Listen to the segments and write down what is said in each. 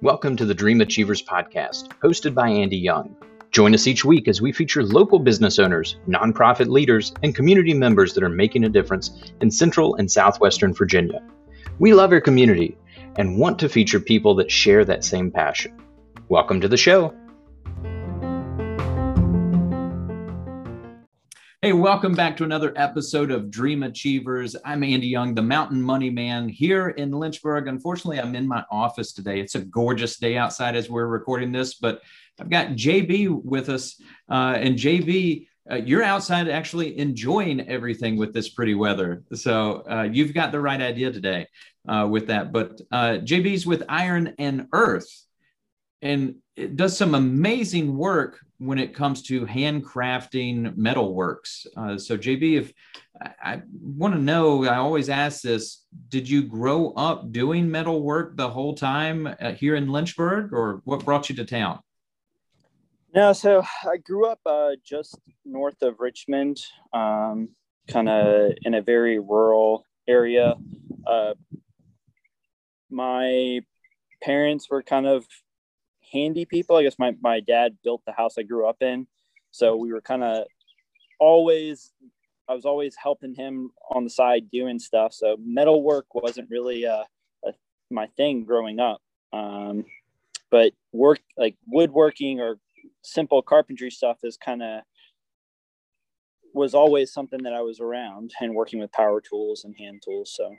Welcome to the Dream Achievers podcast, hosted by Andy Young. Join us each week as we feature local business owners, nonprofit leaders, and community members that are making a difference in Central and Southwestern Virginia. We love our community and want to feature people that share that same passion. Welcome to the show. Hey, welcome back to another episode of Dream Achievers. I'm Andy Young, the Mountain Money Man here in Lynchburg. Unfortunately, I'm in my office today. It's a gorgeous day outside as we're recording this, but I've got JB with us. Uh, and JB, uh, you're outside actually enjoying everything with this pretty weather. So uh, you've got the right idea today uh, with that. But uh, JB's with Iron and Earth and it does some amazing work when it comes to handcrafting metalworks. Uh, so, JB, if I, want to know, I always ask this: Did you grow up doing metalwork the whole time uh, here in Lynchburg, or what brought you to town? No, so I grew up uh, just north of Richmond, um, kind of in a very rural area. Uh, my parents were kind of handy people. I guess my, my dad built the house I grew up in. So we were kind of always, I was always helping him on the side doing stuff. So metal work wasn't really uh, a, my thing growing up. Um, but work like woodworking or simple carpentry stuff is kind of was always something that I was around and working with power tools and hand tools. So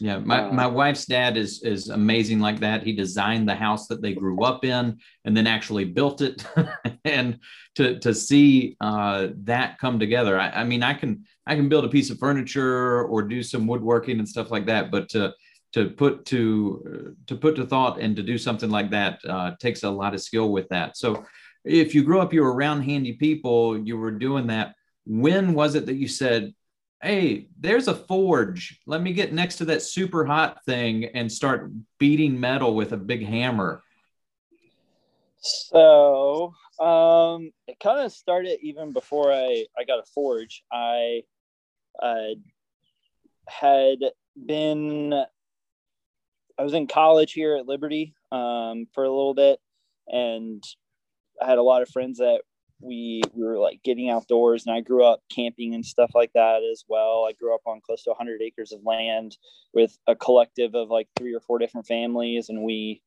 yeah, my, uh, my wife's dad is is amazing like that. He designed the house that they grew up in and then actually built it. and to to see uh, that come together, I, I, mean, I can I can build a piece of furniture or do some woodworking and stuff like that, but to to put to to put to thought and to do something like that uh, takes a lot of skill with that. So, if you grew up, you were around handy people, you were doing that. When was it that you said, hey, there's a forge. Let me get next to that super hot thing and start beating metal with a big hammer. So um, it kind of started even before I, I got a forge. I uh, had been, I was in college here at Liberty um, for a little bit, and I had a lot of friends that we we were like getting outdoors and i grew up camping and stuff like that as well. I grew up on close to 100 acres of land with a collective of like three or four different families and we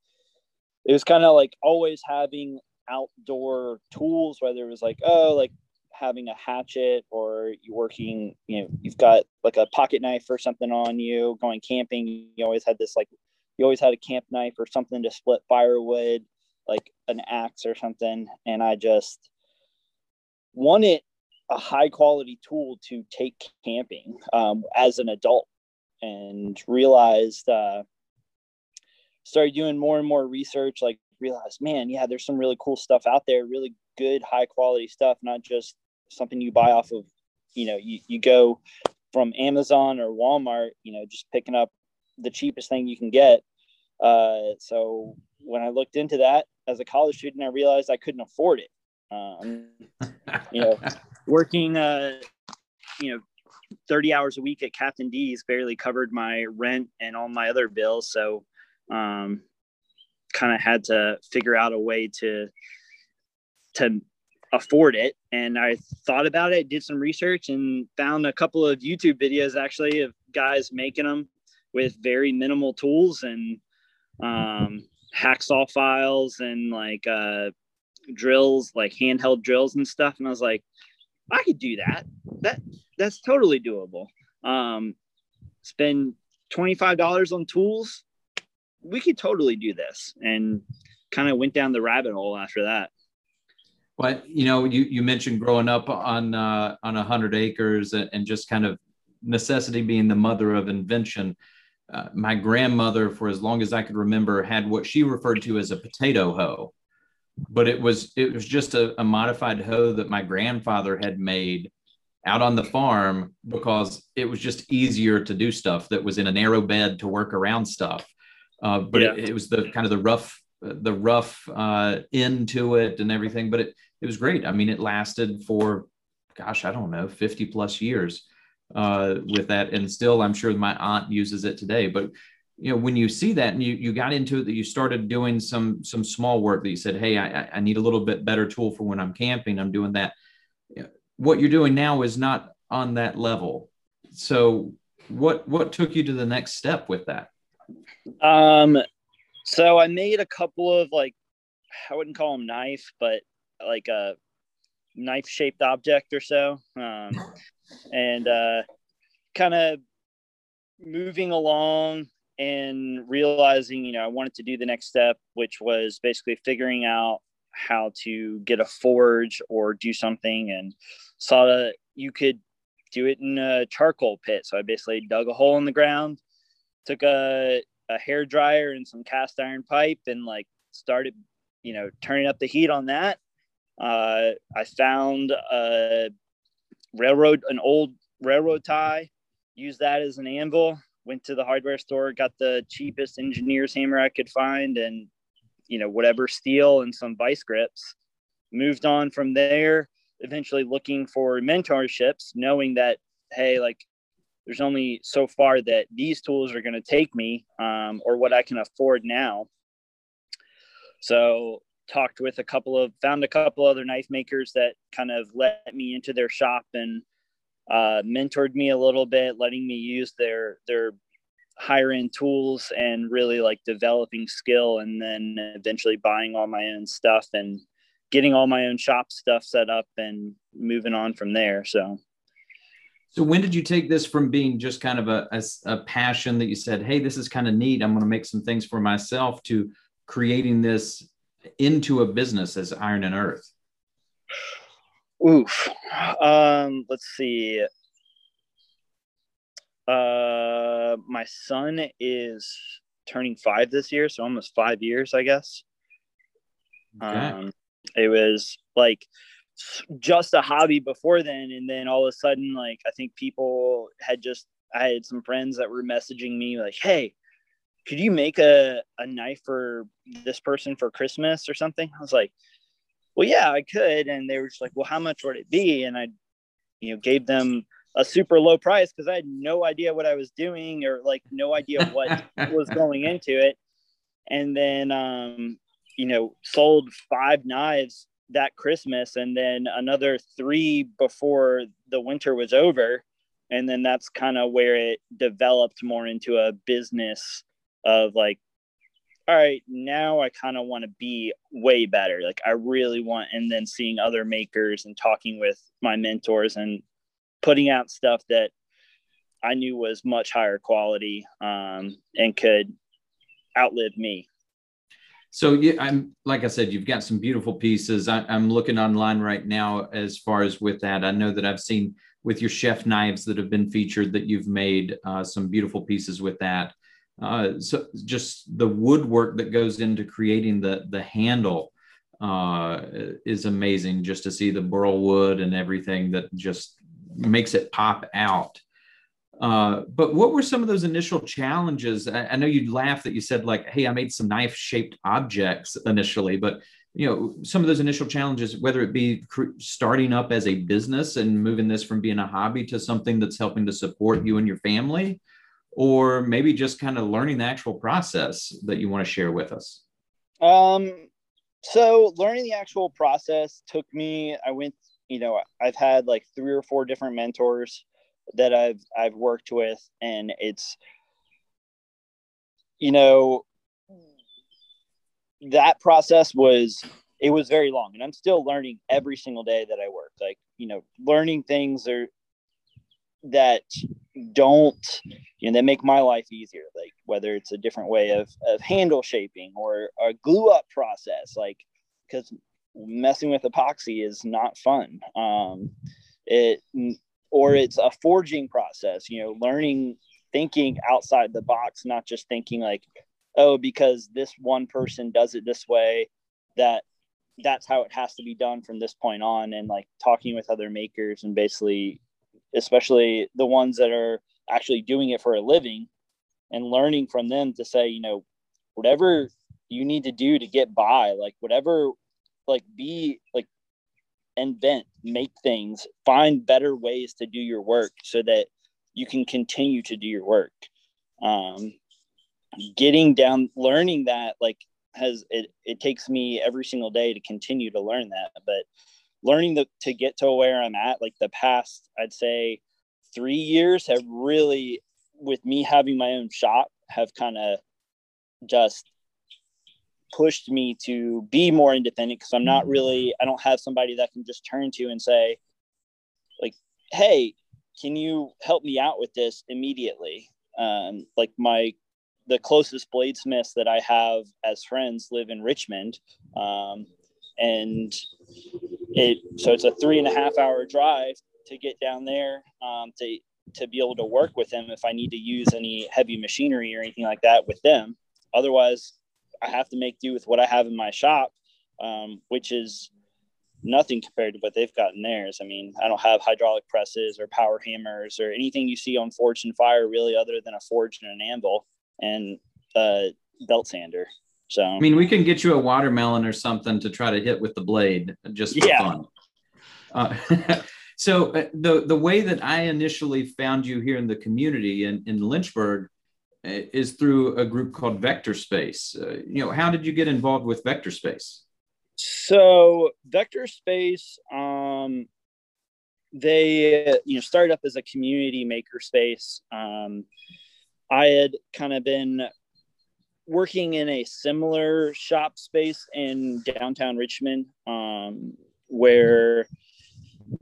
it was kind of like always having outdoor tools whether it was like oh like having a hatchet or you're working you know you've got like a pocket knife or something on you going camping you always had this like you always had a camp knife or something to split firewood like an axe or something and i just wanted a high quality tool to take camping um, as an adult and realized uh, started doing more and more research like realized man yeah there's some really cool stuff out there really good high quality stuff not just something you buy off of you know you, you go from amazon or walmart you know just picking up the cheapest thing you can get. Uh, so when i looked into that as a college student i realized i couldn't afford it um, you know, working, uh, you know, 30 hours a week at Captain D's barely covered my rent and all my other bills. So, um, kind of had to figure out a way to, to afford it. And I thought about it, did some research and found a couple of YouTube videos actually of guys making them with very minimal tools and, um, hacksaw files and like, uh, drills, like handheld drills and stuff. And I was like, I could do that. That that's totally doable. Um, spend twenty five dollars on tools. We could totally do this, and kind of went down the rabbit hole after that. But you know, you you mentioned growing up on uh, on a hundred acres and, and just kind of necessity being the mother of invention. Uh, my grandmother, for as long as I could remember, had what she referred to as a potato hoe but it was it was just a, a modified hoe that my grandfather had made out on the farm because it was just easier to do stuff that was in a narrow bed to work around stuff. Uh, but yeah. it, it, was the kind of the rough, the rough uh, end to it and everything. But it it was great. I mean, it lasted for, gosh, I don't know, fifty plus years. uh, with that, and still, I'm sure my aunt uses it today. But you know, when you see that and you you got into it, that you started doing some some small work that you said, "Hey, I, I need a little bit better tool for when I'm camping. I'm doing that." What you're doing now is not on that level. So, what what took you to the next step with that? Um, so I made a couple of like I wouldn't call them knife, but like a knife shaped object or so. Um, and uh, kind of moving along and realizing, you know, I wanted to do the next step, which was basically figuring out how to get a forge or do something and saw that you could do it in a charcoal pit. So I basically dug a hole in the ground, took a, a hair dryer and some cast iron pipe and like started, you know, turning up the heat on that. Uh, I found a railroad, an old railroad tie, used that as an anvil, went to the hardware store, got the cheapest engineer's hammer I could find and, you know, whatever steel and some vice grips. Moved on from there, eventually looking for mentorships, knowing that, hey, like there's only so far that these tools are going to take me um, or what I can afford now. So talked with a couple of found a couple other knife makers that kind of let me into their shop and uh, mentored me a little bit, letting me use their their higher end tools and really like developing skill and then eventually buying all my own stuff and getting all my own shop stuff set up and moving on from there. So so when did you take this from being just kind of a, a, a passion that you said, hey, this is kind of neat. I'm going to make some things for myself to creating this into a business as Iron and Earth? Oof. Um, let's see. Uh, my son is turning five this year, so almost five years, I guess. Okay. Um, it was like just a hobby before then and then all of a sudden like i think people had just i had some friends that were messaging me like hey could you make a, a knife for this person for christmas or something i was like well yeah i could. And they were just like well how much would it be? And i you know gave them a super low price because i had no idea what i was doing or like no idea what was going into it. And then um you know sold five knives that Christmas and then another three before the winter was over. And then that's kind of where it developed more into a business of like, all right, now I kind of want to be way better. Like, I really want, and then seeing other makers and talking with my mentors and putting out stuff that I knew was much higher quality um, and could outlive me so yeah, I'm like I said, you've got some beautiful pieces. I, am looking online right now as far as with that. I know that I've seen with your chef knives that have been featured that you've made uh, some beautiful pieces with that. Uh, so just the woodwork that goes into creating the the handle uh, is amazing. Just to see the burl wood and everything that just makes it pop out. Uh, but what were some of those initial challenges? I, I know you laughed that you said like, "Hey, I made some knife-shaped objects initially," but you know, some of those initial challenges, whether it be cr- starting up as a business and moving this from being a hobby to something that's helping to support you and your family, or maybe just kind of learning the actual process that you want to share with us. Um, so learning the actual process took me. I went, you know, I've had like three or four different mentors that I've I've worked with, and it's you know that process was it was very long, and I'm still learning every single day that I work. Like you know, learning things are that don't you know that make my life easier like whether it's a different way of, of handle shaping or a glue up process like because messing with epoxy is not fun. Um it or it's a forging process you know learning thinking outside the box not just thinking like oh because this one person does it this way that that's how it has to be done from this point on. And like talking with other makers and basically especially the ones that are actually doing it for a living and learning from them to say you know whatever you need to do to get by like whatever like be like invent, make things, find better ways to do your work so that you can continue to do your work. Um, getting down, learning that like has it, it takes me every single day to continue to learn that, but learning the, to get to where I'm at, like the past, I'd say three years have really, with me having my own shop, have kind of just pushed me to be more independent because I'm not mm-hmm. really, I don't have somebody that can just turn to and say, like, hey, can you help me out with this immediately? Um, like my the closest bladesmiths that I have as friends live in Richmond, um, and it so it's a three and a half hour drive to get down there um, to to be able to work with them if I need to use any heavy machinery or anything like that with them. Otherwise, I have to make do with what I have in my shop, um, which is nothing compared to what they've got in theirs. I mean, I don't have hydraulic presses or power hammers or anything you see on Forged in Fire, really, other than a forge and an anvil and a belt sander. So, I mean, we can get you a watermelon or something to try to hit with the blade just for yeah. fun. Uh, so, uh, the the way that I initially found you here in the community in, in Lynchburg uh, is through a group called Vector Space. Uh, you know, how did you get involved with Vector Space? So Vector Space, um, they you know started up as a community maker space. Um, I had kind of been working in a similar shop space in downtown Richmond, um, where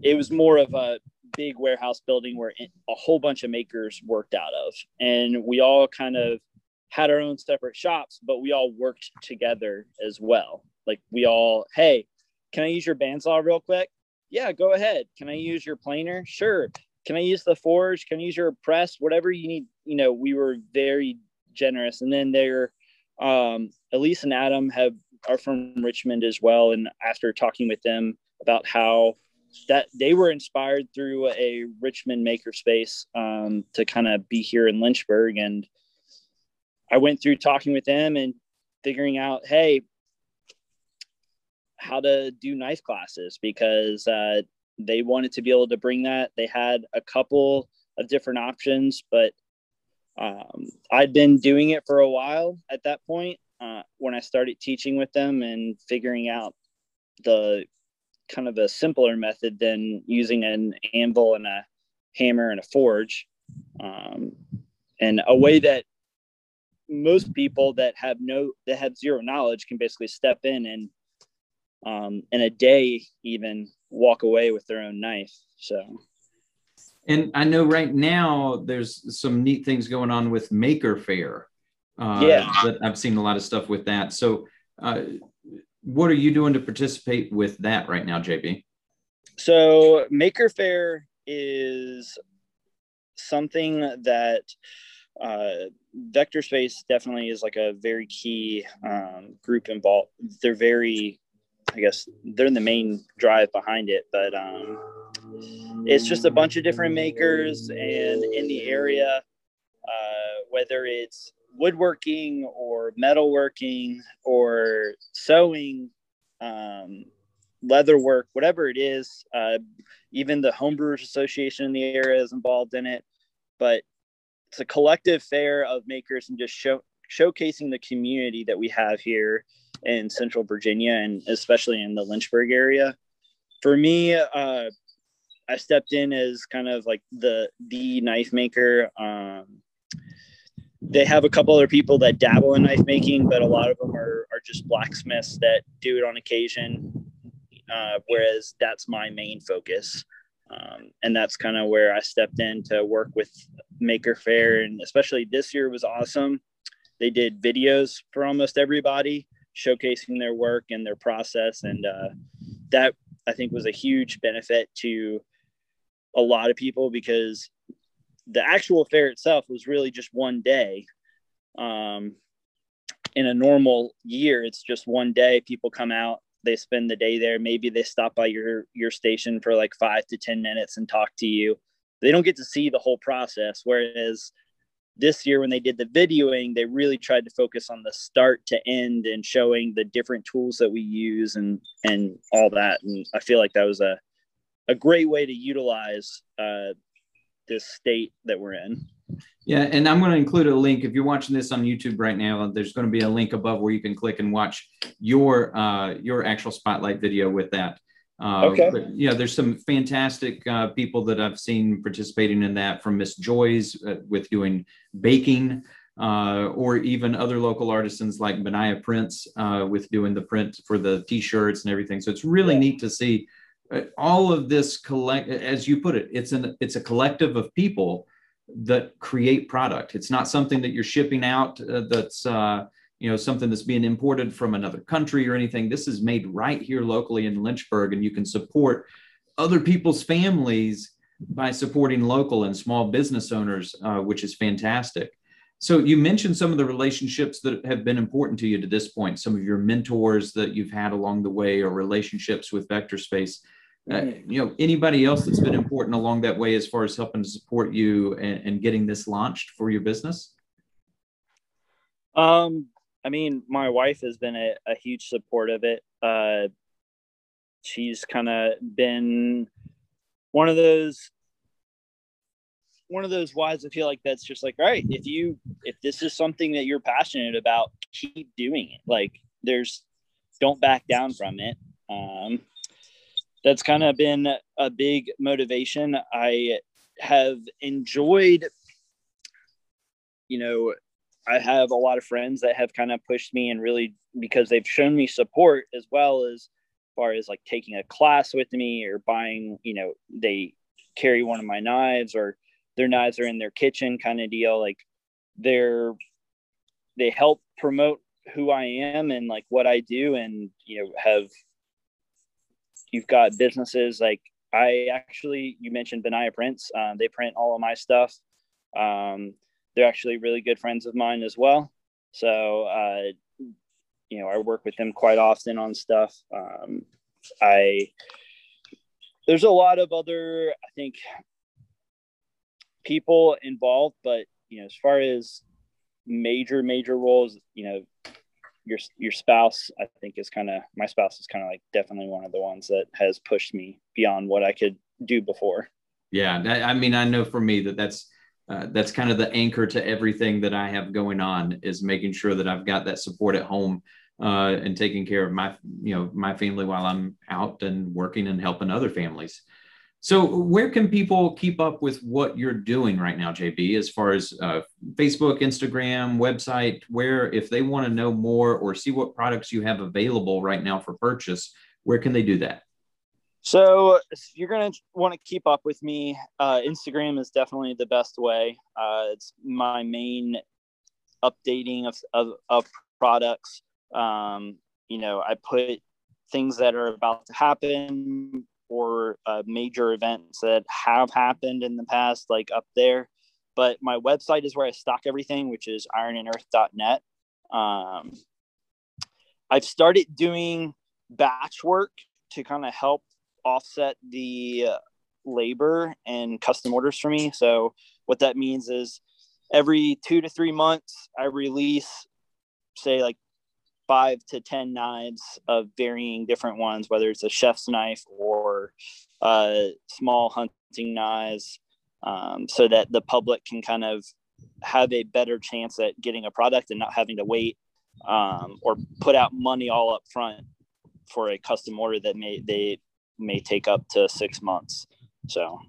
it was more of a big warehouse building where a whole bunch of makers worked out of, and we all kind of had our own separate shops, but we all worked together as well. Like we all, hey, can I use your bandsaw real quick? Yeah, go ahead. Can I use your planer? Sure. Can I use the forge? Can I use your press? Whatever you need. You know, we were very generous. And then they're, um, Elise and Adam have are from Richmond as well. And after talking with them about how that they were inspired through a Richmond makerspace um, to kind of be here in Lynchburg. And I went through talking with them and figuring out, hey, how to do knife classes because uh, they wanted to be able to bring that. They had a couple of different options, but um, I'd been doing it for a while at that point uh, when I started teaching with them and figuring out the kind of a simpler method than using an anvil and a hammer and a forge, um, and a way that most people that have no that have zero knowledge can basically step in and um, in a day even walk away with their own knife. So, and I know right now there's some neat things going on with Maker Faire. Uh, yeah, I've seen a lot of stuff with that. So, uh, what are you doing to participate with that right now, JB? So, Maker Faire is something that uh, Vector Space definitely is like a very key um, group involved. They're very I guess they're in the main drive behind it, but um, it's just a bunch of different makers and in the area, uh, whether it's woodworking or metalworking or sewing, um, leather work, whatever it is. Uh, even the Homebrewers Association in the area is involved in it, but it's a collective fair of makers and just show, showcasing the community that we have here in central Virginia and especially in the Lynchburg area. For me, uh, I stepped in as kind of like the the knife maker. Um, they have a couple other people that dabble in knife making, but a lot of them are, are just blacksmiths that do it on occasion. Uh, whereas that's my main focus. Um, and that's kind of where I stepped in to work with Maker Faire. And especially this year was awesome. They did videos for almost everybody showcasing their work and their process. And uh, that I think was a huge benefit to a lot of people because the actual fair itself was really just one day. Um, in a normal year, it's just one day. People come out, they spend the day there. Maybe they stop by your your station for like five to ten minutes and talk to you. They don't get to see the whole process. Whereas this year when they did the videoing they really tried to focus on the start to end and showing the different tools that we use and and all that and i feel like that was a a great way to utilize uh, this state that we're in. Yeah, and I'm going to include a link if you're watching this on YouTube right now. There's going to be a link above where you can click and watch your uh, your actual spotlight video with that. Uh, okay. But, yeah, there's some fantastic uh, people that I've seen participating in that from Miss Joy's uh, with doing baking, uh, or even other local artisans like Benaya Prince uh, with doing the print for the T-shirts and everything. So it's really yeah. neat to see Uh, all of this collect, as you put it, it's an it's a collective of people that create product. It's not something that you're shipping out uh, that's uh, you know something that's being imported from another country or anything. This is made right here locally in lynchburg and you can support other people's families by supporting local and small business owners uh, which is fantastic. So you mentioned some of the relationships that have been important to you to this point some of your mentors that you've had along the way or relationships with vector space uh, you know anybody else that's been important along that way as far as helping to support you and, and getting this launched for your business um I mean, my wife has been a, a huge support of it. Uh, she's kind of been one of those one of those wives I feel like that's just like, all right, if you if this is something that you're passionate about, keep doing it. Like there's don't back down from it. Um, that's kind of been a big motivation. I have enjoyed, you know, I have a lot of friends that have kind of pushed me and really because they've shown me support as well as far as like taking a class with me or buying, you know, they carry one of my knives or their knives are in their kitchen kind of deal. Like they're they help promote who I am and like what I do and you know have you've got businesses like I actually you mentioned Benaya Prints. Um, they print all of my stuff. Um, they're actually really good friends of mine as well. So, uh, you know, I work with them quite often on stuff. Um, I there's a lot of other, I think, people involved, but you know, as far as major major roles, you know, your your spouse, I think, is kind of my spouse is kind of like definitely one of the ones that has pushed me beyond what I could do before. Yeah, I mean, I know for me that that's uh, that's kind of the anchor to everything that I have going on is making sure that I've got that support at home uh, and taking care of my you know my family while I'm out and working and helping other families. So where can people keep up with what you're doing right now, JB, as far as uh, Facebook, Instagram, website, where if they want to know more or see what products you have available right now for purchase, where can they do that? So you're gonna want to keep up with me. Uh, Instagram is definitely the best way. Uh, it's my main updating of of, of products. Um, you know, I put things that are about to happen or uh, major events that have happened in the past, like up there. But my website is where I stock everything, which is ironandearth.net. Um, I've started doing batch work to kind of help offset the uh, labor and custom orders for me. So what that means is every two to three months, I release, say, like five to 10 knives of varying different ones, whether it's a chef's knife or uh, small hunting knives, um, so that the public can kind of have a better chance at getting a product and not having to wait um, or put out money all up front for a custom order that may they may take up to six months. So,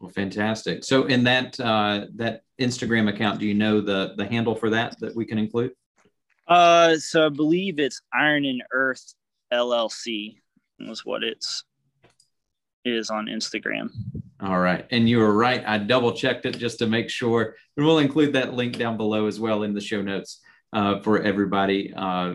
well, fantastic. So, in that uh, that Instagram account, do you know the the handle for that that we can include? Uh, so I believe it's Iron and Earth LLC was what it's is on Instagram. All right. And you were right. I double checked it just to make sure. And we'll include that link down below as well in the show notes uh, for everybody. Uh,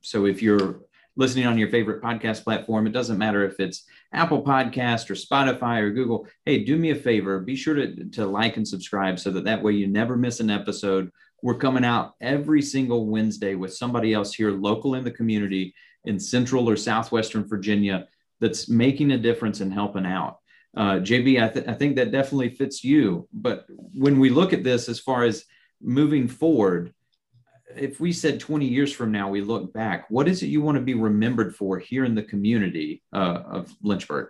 so if you're listening on your favorite podcast platform. It doesn't matter if it's Apple Podcast or Spotify or Google. Hey, do me a favor. Be sure to, to like and subscribe so that that way you never miss an episode. We're coming out every single Wednesday with somebody else here local in the community in Central or Southwestern Virginia that's making a difference and helping out. Uh, JB, I, th- I think that definitely fits you. But when we look at this as far as moving forward, if we said 20 years from now we look back what is it you want to be remembered for here in the community uh, of lynchburg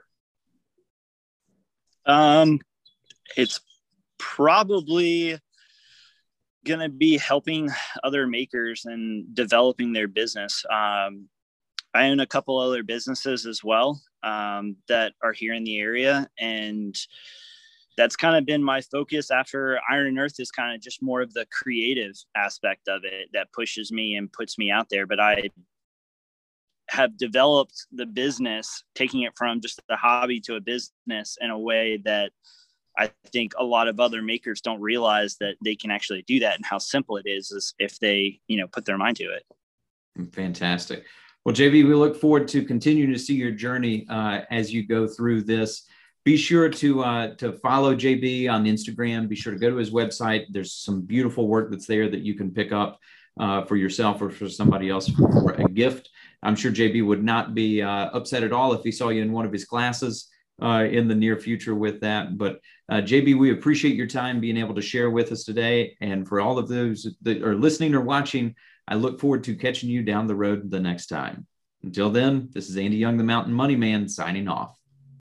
um it's probably going to be helping other makers and developing their business. Um, I own a couple other businesses as well um, that are here in the area, and that's kind of been my focus after Iron and Earth is kind of just more of the creative aspect of it that pushes me and puts me out there. But I have developed the business, taking it from just a hobby to a business in a way that I think a lot of other makers don't realize that they can actually do that and how simple it is, is if they, you know, put their mind to it. Fantastic. Well, JB, we look forward to continuing to see your journey uh, as you go through this. Be sure to uh, to follow JB on Instagram. Be sure to go to his website. There's some beautiful work that's there that you can pick up uh, for yourself or for somebody else for a gift. I'm sure JB would not be uh, upset at all if he saw you in one of his classes uh, in the near future with that. But uh, JB, we appreciate your time being able to share with us today. And for all of those that are listening or watching, I look forward to catching you down the road the next time. Until then, this is Andy Young, the Mountain Money Man, signing off.